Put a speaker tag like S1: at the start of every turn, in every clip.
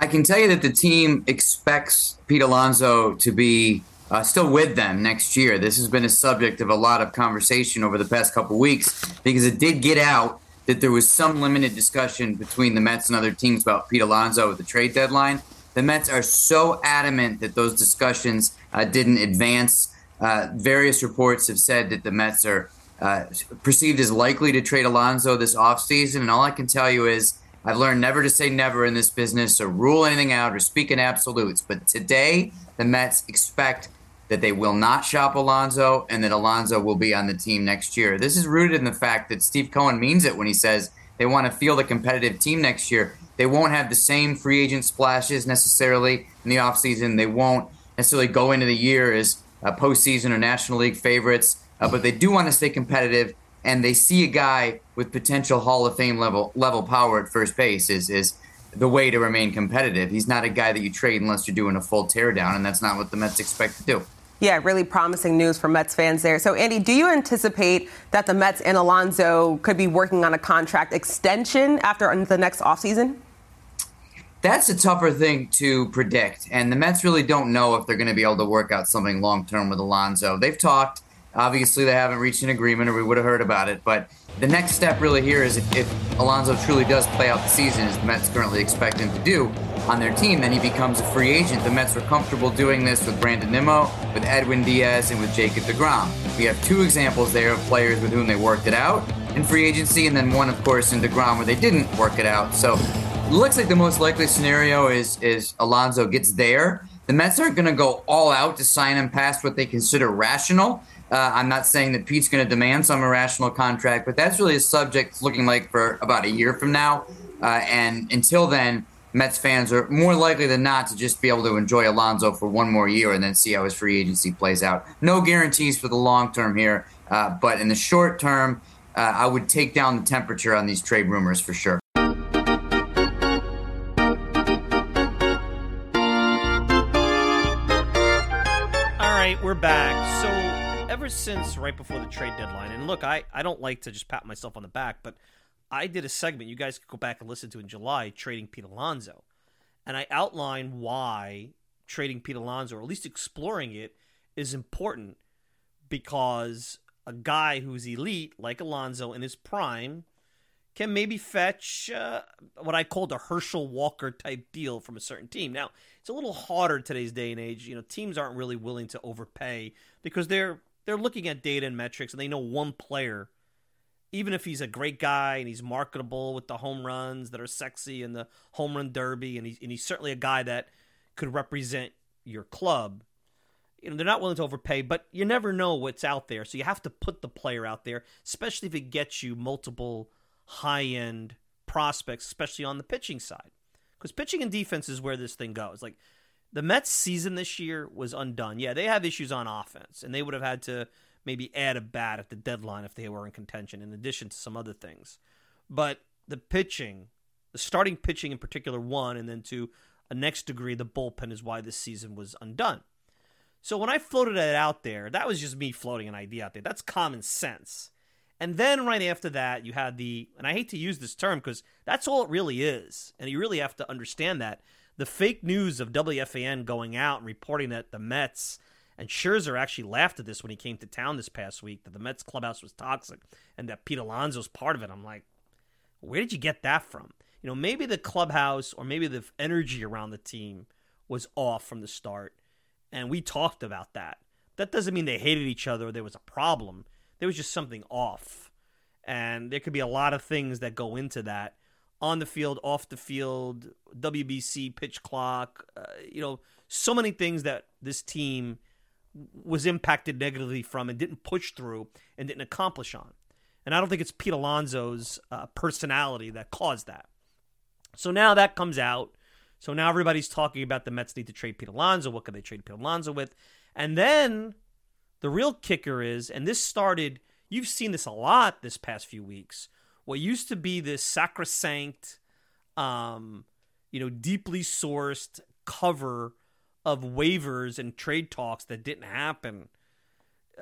S1: I can tell you that the team expects Pete Alonso to be uh, still with them next year. This has been a subject of a lot of conversation over the past couple weeks because it did get out that there was some limited discussion between the Mets and other teams about Pete Alonso at the trade deadline. The Mets are so adamant that those discussions uh, didn't advance. Uh, various reports have said that the Mets are uh, perceived as likely to trade Alonso this offseason. And all I can tell you is I've learned never to say never in this business or rule anything out or speak in absolutes. But today, the Mets expect that they will not shop Alonso and that Alonso will be on the team next year. This is rooted in the fact that Steve Cohen means it when he says they want to field a competitive team next year. They won't have the same free agent splashes necessarily in the offseason. They won't necessarily go into the year as a postseason or National League favorites, uh, but they do want to stay competitive and they see a guy with potential Hall of Fame level level power at first base is is the way to remain competitive. He's not a guy that you trade unless you're doing a full teardown, and that's not what the Mets expect to do.
S2: Yeah, really promising news for Mets fans there. So, Andy, do you anticipate that the Mets and Alonso could be working on a contract extension after the next offseason?
S1: That's a tougher thing to predict, and the Mets really don't know if they're going to be able to work out something long term with Alonso. They've talked Obviously, they haven't reached an agreement, or we would have heard about it. But the next step really here is if, if Alonso truly does play out the season, as the Mets currently expect him to do on their team, then he becomes a free agent. The Mets were comfortable doing this with Brandon Nimmo, with Edwin Diaz, and with Jacob DeGrom. We have two examples there of players with whom they worked it out in free agency, and then one, of course, in DeGrom where they didn't work it out. So it looks like the most likely scenario is is Alonso gets there. The Mets aren't going to go all out to sign him past what they consider rational. Uh, I'm not saying that Pete's going to demand some irrational contract, but that's really a subject looking like for about a year from now. Uh, and until then, Mets fans are more likely than not to just be able to enjoy Alonso for one more year and then see how his free agency plays out. No guarantees for the long term here, uh, but in the short term, uh, I would take down the temperature on these trade rumors for sure. All
S3: right, we're back. So ever since right before the trade deadline, and look, I, I don't like to just pat myself on the back, but I did a segment you guys could go back and listen to in July, trading Pete Alonso. And I outlined why trading Pete Alonso, or at least exploring it, is important because a guy who's elite, like Alonso in his prime, can maybe fetch uh, what I called a Herschel Walker type deal from a certain team. Now, it's a little harder today's day and age. You know, teams aren't really willing to overpay because they're they're looking at data and metrics and they know one player even if he's a great guy and he's marketable with the home runs that are sexy and the home run derby and he's, and he's certainly a guy that could represent your club you know they're not willing to overpay but you never know what's out there. So you have to put the player out there especially if it gets you multiple high end prospects especially on the pitching side because pitching and defense is where this thing goes. Like the Mets season this year was undone. Yeah, they have issues on offense, and they would have had to maybe add a bat at the deadline if they were in contention, in addition to some other things. But the pitching, the starting pitching in particular, one, and then to a next degree, the bullpen is why this season was undone. So when I floated it out there, that was just me floating an idea out there. That's common sense. And then right after that, you had the, and I hate to use this term because that's all it really is. And you really have to understand that the fake news of WFAN going out and reporting that the Mets and Scherzer actually laughed at this when he came to town this past week that the Mets clubhouse was toxic and that Pete Alonso's part of it. I'm like, where did you get that from? You know, maybe the clubhouse or maybe the energy around the team was off from the start, and we talked about that. That doesn't mean they hated each other or there was a problem. There was just something off. And there could be a lot of things that go into that on the field, off the field, WBC, pitch clock, uh, you know, so many things that this team was impacted negatively from and didn't push through and didn't accomplish on. And I don't think it's Pete Alonso's uh, personality that caused that. So now that comes out. So now everybody's talking about the Mets need to trade Pete Alonso. What can they trade Pete Alonso with? And then the real kicker is, and this started, you've seen this a lot this past few weeks. What used to be this sacrosanct, um, you know, deeply sourced cover of waivers and trade talks that didn't happen.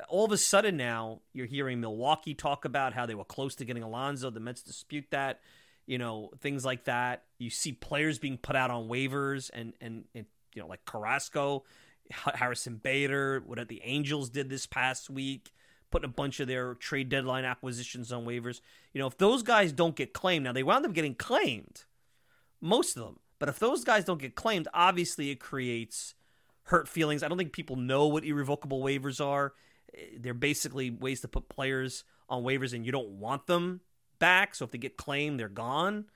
S3: All of a sudden now, you're hearing Milwaukee talk about how they were close to getting Alonso. The Mets dispute that. You know, things like that. You see players being put out on waivers, and and, and you know, like Carrasco, Harrison Bader, what the Angels did this past week, putting a bunch of their trade deadline acquisitions on waivers. You know, if those guys don't get claimed, now they wound up getting claimed, most of them. But if those guys don't get claimed, obviously it creates hurt feelings. I don't think people know what irrevocable waivers are. Eh, they're basically ways to put players on waivers and you don't want them back. So if they get claimed, they're gone.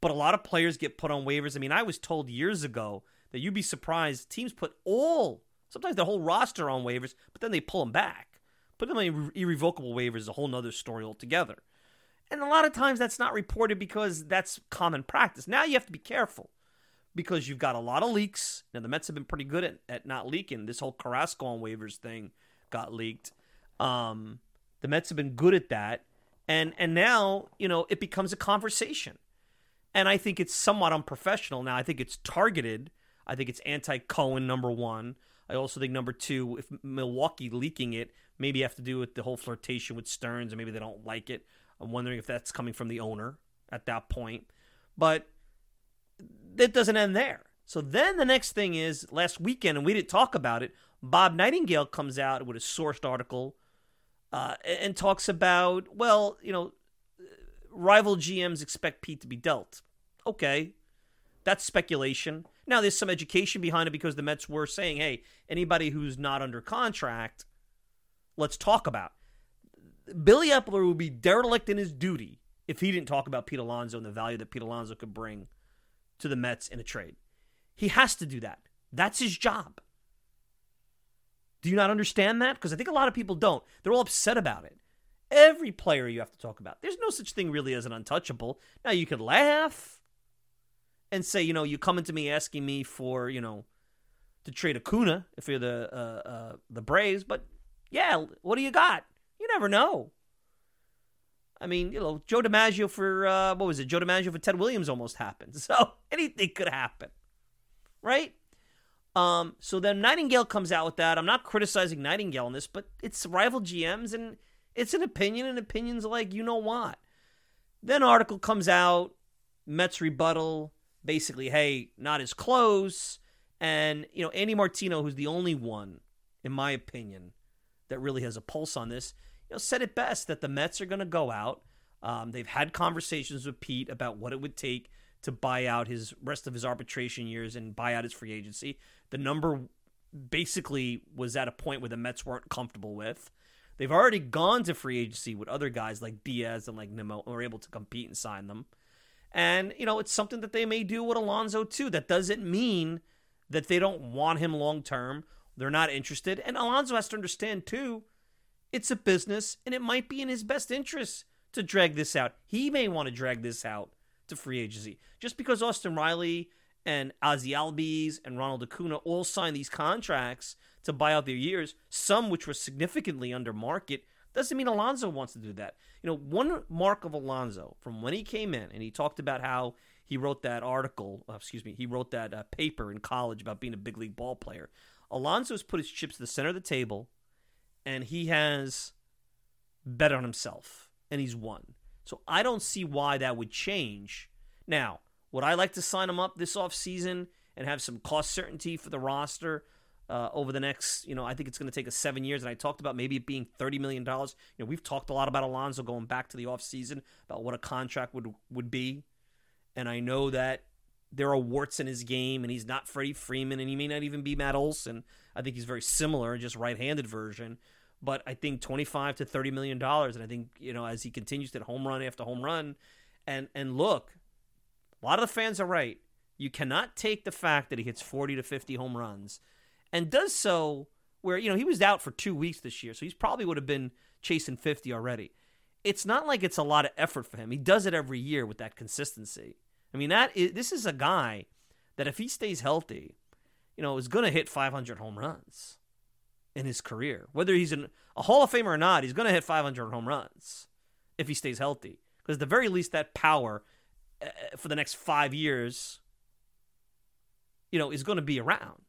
S3: But a lot of players get put on waivers. I mean, I was told years ago that you'd be surprised teams put all, sometimes the whole roster on waivers, but then they pull them back. Put them on irrevocable waivers is a whole nother story altogether. And a lot of times that's not reported because that's common practice. Now you have to be careful because you've got a lot of leaks. Now the Mets have been pretty good at, at not leaking. This whole Carrasco on waivers thing got leaked. Um, the Mets have been good at that, and and now you know it becomes a conversation, and I think it's somewhat unprofessional. Now I think it's targeted. I think it's anti Cohen number one. I also think number two, if Milwaukee leaking it, maybe have to do with the whole flirtation with Stearns, and maybe they don't like it. I'm wondering if that's coming from the owner at that point. But that doesn't end there. So then the next thing is last weekend, and we didn't talk about it. Bob Nightingale comes out with a sourced article uh, and talks about, well, you know, rival GMs expect Pete to be dealt. Okay, that's speculation. Now there's some education behind it because the Mets were saying, hey, anybody who's not under contract, let's talk about. Billy Eppler would be derelict in his duty if he didn't talk about Pete Alonso and the value that Pete Alonso could bring to the Mets in a trade. He has to do that. That's his job. Do you not understand that? Because I think a lot of people don't. They're all upset about it. Every player you have to talk about. There's no such thing really as an untouchable. Now you could laugh and say, you know, you coming to me asking me for, you know, to trade Acuna if you're the uh, uh, the Braves, but yeah, what do you got? You never know. I mean, you know, Joe DiMaggio for uh, what was it? Joe DiMaggio for Ted Williams almost happened. So anything could happen, right? Um, so then Nightingale comes out with that. I'm not criticizing Nightingale on this, but it's rival GMs and it's an opinion, and opinions like you know what. Then article comes out, Mets rebuttal, basically, hey, not as close. And, you know, Andy Martino, who's the only one, in my opinion, that really has a pulse on this, you know, said it best that the Mets are going to go out. Um, they've had conversations with Pete about what it would take to buy out his rest of his arbitration years and buy out his free agency. The number basically was at a point where the Mets weren't comfortable with. They've already gone to free agency with other guys like Diaz and like Nimmo and were able to compete and sign them. And, you know, it's something that they may do with Alonso too. That doesn't mean that they don't want him long term. They're not interested. And Alonso has to understand too it's a business, and it might be in his best interest to drag this out. He may want to drag this out to free agency. Just because Austin Riley and Ozzie Albies and Ronald Acuna all signed these contracts to buy out their years, some which were significantly under market, doesn't mean Alonso wants to do that. You know, one mark of Alonso from when he came in, and he talked about how he wrote that article, uh, excuse me, he wrote that uh, paper in college about being a big league ball player. Alonso's put his chips to the center of the table and he has bet on himself and he's won. So I don't see why that would change. Now, would I like to sign him up this offseason and have some cost certainty for the roster uh, over the next, you know, I think it's going to take us seven years. And I talked about maybe it being $30 million. You know, we've talked a lot about Alonso going back to the offseason about what a contract would, would be. and I know that there are warts in his game, and he's not Freddie Freeman, and he may not even be Matt Olson. I think he's very similar, just right-handed version. But I think twenty-five to thirty million dollars, and I think you know as he continues to home run after home run, and and look, a lot of the fans are right. You cannot take the fact that he hits forty to fifty home runs, and does so where you know he was out for two weeks this year, so he's probably would have been chasing fifty already. It's not like it's a lot of effort for him. He does it every year with that consistency. I mean, that is, this is a guy that if he stays healthy, you know, is going to hit 500 home runs in his career. Whether he's an, a Hall of Famer or not, he's going to hit 500 home runs if he stays healthy. Because at the very least, that power uh, for the next five years, you know, is going to be around.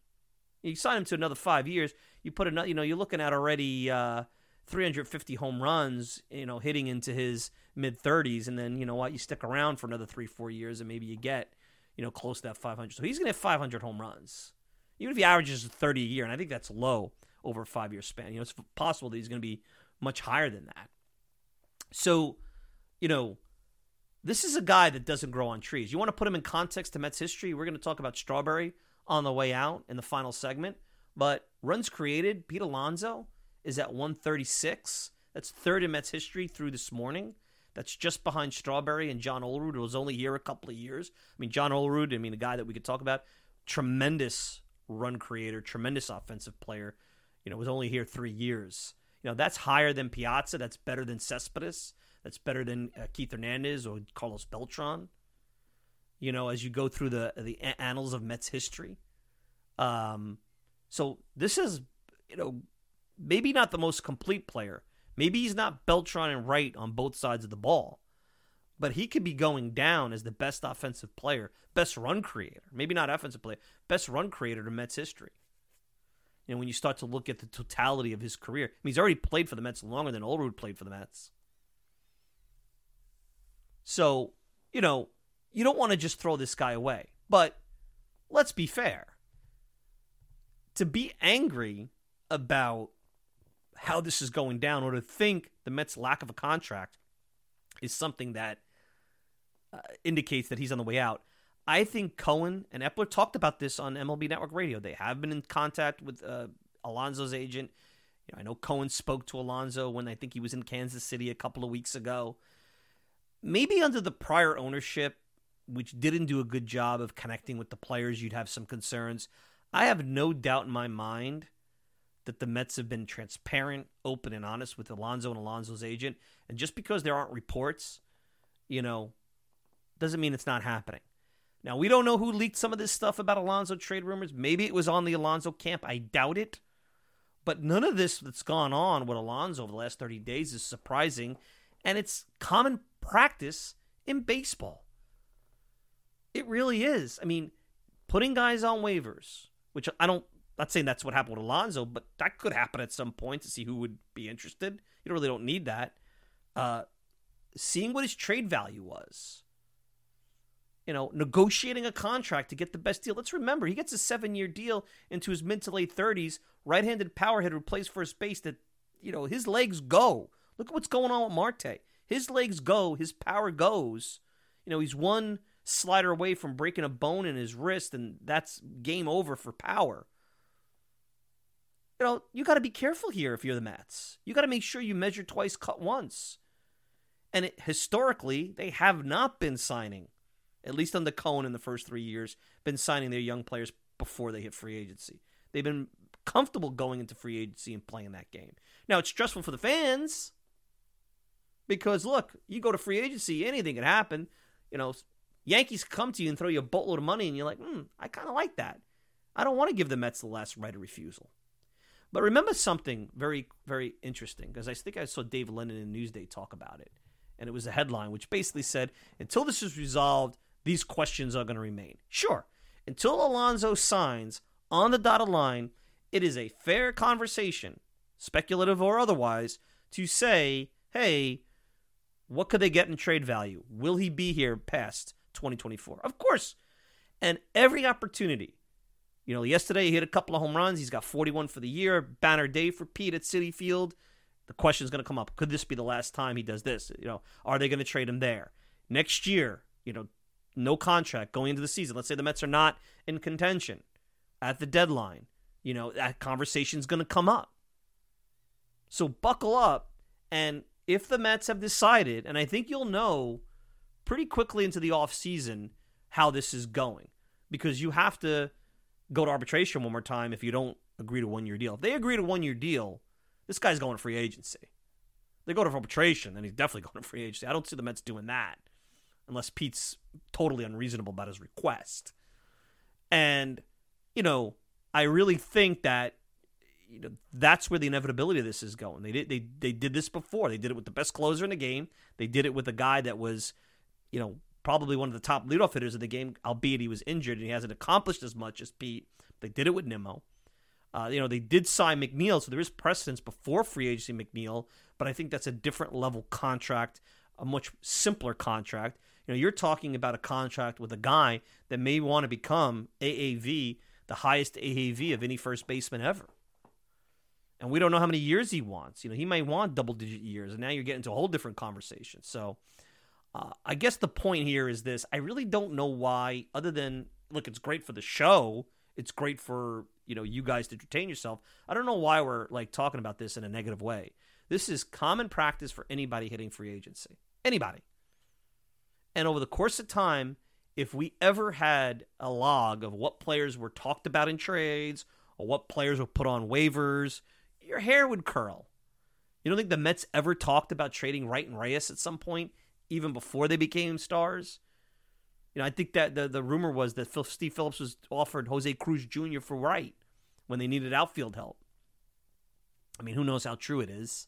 S3: You sign him to another five years. You put another, you know, you're looking at already uh, 350 home runs, you know, hitting into his mid 30s, and then you know what, you stick around for another three, four years, and maybe you get, you know, close to that 500. So he's going to hit 500 home runs, even if he averages 30 a year, and I think that's low over a five year span. You know, it's possible that he's going to be much higher than that. So, you know, this is a guy that doesn't grow on trees. You want to put him in context to Mets history? We're going to talk about Strawberry on the way out in the final segment. But runs created, Pete Alonso is at 136. That's third in Mets history through this morning. That's just behind Strawberry and John Olerud, who was only here a couple of years. I mean, John Olerud, I mean, a guy that we could talk about, tremendous run creator, tremendous offensive player. You know, was only here three years. You know, that's higher than Piazza. That's better than Cespedes. That's better than uh, Keith Hernandez or Carlos Beltran. You know, as you go through the the annals of Mets history. Um, so this is, you know, maybe not the most complete player. Maybe he's not Beltran and Wright on both sides of the ball, but he could be going down as the best offensive player, best run creator. Maybe not offensive player, best run creator in Mets history. Know, when you start to look at the totality of his career, I mean, he's already played for the Mets longer than Olerud played for the Mets. So, you know, you don't want to just throw this guy away. But let's be fair. To be angry about how this is going down or to think the Mets' lack of a contract is something that uh, indicates that he's on the way out. I think Cohen and Eppler talked about this on MLB Network Radio. They have been in contact with uh, Alonso's agent. You know, I know Cohen spoke to Alonso when I think he was in Kansas City a couple of weeks ago. Maybe under the prior ownership, which didn't do a good job of connecting with the players, you'd have some concerns. I have no doubt in my mind that the Mets have been transparent, open, and honest with Alonso and Alonso's agent. And just because there aren't reports, you know, doesn't mean it's not happening. Now, we don't know who leaked some of this stuff about Alonso trade rumors. Maybe it was on the Alonso camp. I doubt it. But none of this that's gone on with Alonso over the last 30 days is surprising. And it's common practice in baseball. It really is. I mean, putting guys on waivers, which I don't not saying that's what happened with Alonso, but that could happen at some point to see who would be interested. You really don't need that. Uh, seeing what his trade value was. You know, negotiating a contract to get the best deal. Let's remember, he gets a seven year deal into his mid to late 30s, right handed power hitter plays first base that, you know, his legs go. Look at what's going on with Marte. His legs go, his power goes. You know, he's one slider away from breaking a bone in his wrist, and that's game over for power you know, you got to be careful here if you're the Mets. You got to make sure you measure twice, cut once. And it, historically, they have not been signing, at least the Cohen in the first three years, been signing their young players before they hit free agency. They've been comfortable going into free agency and playing that game. Now, it's stressful for the fans because, look, you go to free agency, anything can happen. You know, Yankees come to you and throw you a boatload of money, and you're like, hmm, I kind of like that. I don't want to give the Mets the last right of refusal. But remember something very, very interesting because I think I saw Dave Lennon in Newsday talk about it. And it was a headline which basically said until this is resolved, these questions are going to remain. Sure, until Alonso signs on the dotted line, it is a fair conversation, speculative or otherwise, to say, hey, what could they get in trade value? Will he be here past 2024? Of course. And every opportunity you know, yesterday he hit a couple of home runs. He's got 41 for the year. Banner day for Pete at Citi Field. The question is going to come up: Could this be the last time he does this? You know, are they going to trade him there next year? You know, no contract going into the season. Let's say the Mets are not in contention at the deadline. You know, that conversation's going to come up. So buckle up. And if the Mets have decided, and I think you'll know pretty quickly into the offseason how this is going, because you have to go to arbitration one more time if you don't agree to one year deal. If they agree to one year deal, this guy's going to free agency. They go to arbitration, then he's definitely going to free agency. I don't see the Mets doing that unless Pete's totally unreasonable about his request. And, you know, I really think that you know that's where the inevitability of this is going. They did they they did this before. They did it with the best closer in the game. They did it with a guy that was, you know, probably one of the top leadoff hitters of the game, albeit he was injured and he hasn't accomplished as much as Pete. They did it with Nimmo. Uh, you know, they did sign McNeil, so there is precedence before free agency McNeil, but I think that's a different level contract, a much simpler contract. You know, you're talking about a contract with a guy that may want to become AAV, the highest AAV of any first baseman ever. And we don't know how many years he wants. You know, he may want double digit years, and now you're getting to a whole different conversation. So, uh, I guess the point here is this: I really don't know why, other than look, it's great for the show. It's great for you know you guys to entertain yourself. I don't know why we're like talking about this in a negative way. This is common practice for anybody hitting free agency. Anybody. And over the course of time, if we ever had a log of what players were talked about in trades or what players were put on waivers, your hair would curl. You don't think the Mets ever talked about trading Wright and Reyes at some point, even before they became stars? You know, I think that the, the rumor was that Phil, Steve Phillips was offered Jose Cruz Jr. for Wright when they needed outfield help. I mean, who knows how true it is?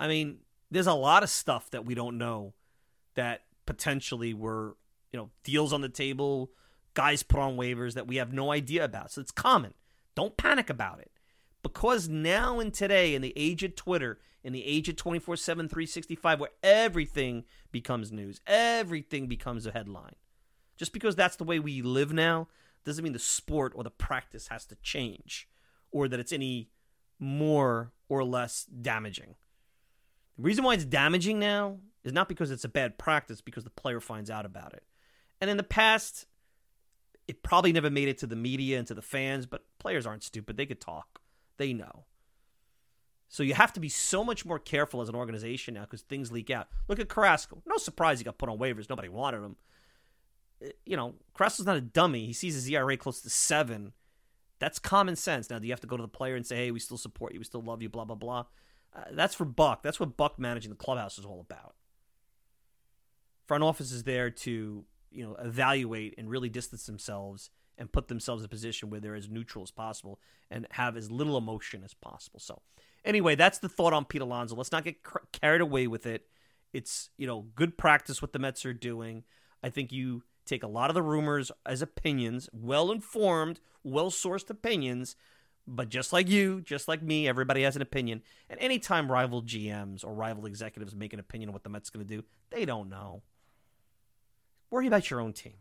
S3: I mean, there's a lot of stuff that we don't know that potentially were, you know, deals on the table, guys put on waivers that we have no idea about. So it's common. Don't panic about it. Because now and today, in the age of Twitter, in the age of 24 7, 365, where everything becomes news, everything becomes a headline. Just because that's the way we live now doesn't mean the sport or the practice has to change or that it's any more or less damaging. The reason why it's damaging now is not because it's a bad practice, because the player finds out about it. And in the past, it probably never made it to the media and to the fans, but players aren't stupid. They could talk, they know. So you have to be so much more careful as an organization now because things leak out. Look at Carrasco. No surprise he got put on waivers. Nobody wanted him. Eh, you know, Carrasco's not a dummy. He sees his ERA close to seven. That's common sense. Now, do you have to go to the player and say, hey, we still support you, we still love you, blah, blah, blah? Uh, that's for Buck. That's what Buck managing the clubhouse is all about. Front office is there to you know evaluate and really distance themselves and put themselves in a position where they're as neutral as possible and have as little emotion as possible. So, anyway, that's the thought on Pete Alonso. Let's not get cr- carried away with it. It's you know good practice what the Mets are doing. I think you take a lot of the rumors as opinions, well informed, well sourced opinions, but just like you, just like me, everybody has an opinion. And anytime rival GMs or rival executives make an opinion on what the Mets going to do, they don't know. Worry about your own team.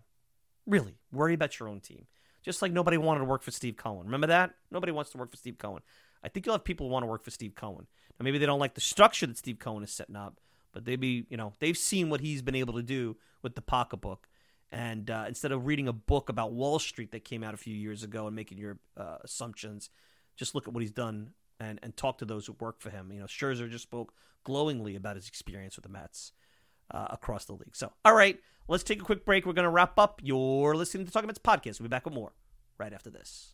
S3: Really, worry about your own team. Just like nobody wanted to work for Steve Cohen. Remember that? Nobody wants to work for Steve Cohen. I think you'll have people who want to work for Steve Cohen. Now, maybe they don't like the structure that Steve Cohen is setting up, but they be, you know, they've seen what he's been able to do with the pocketbook. And uh, instead of reading a book about Wall Street that came out a few years ago and making your uh, assumptions, just look at what he's done and, and talk to those who work for him. You know, Scherzer just spoke glowingly about his experience with the Mets. uh, across the league. So, all right, let's take a quick break. We're going to wrap up. You're listening to Talking Mets podcast. We'll be back with more right after this.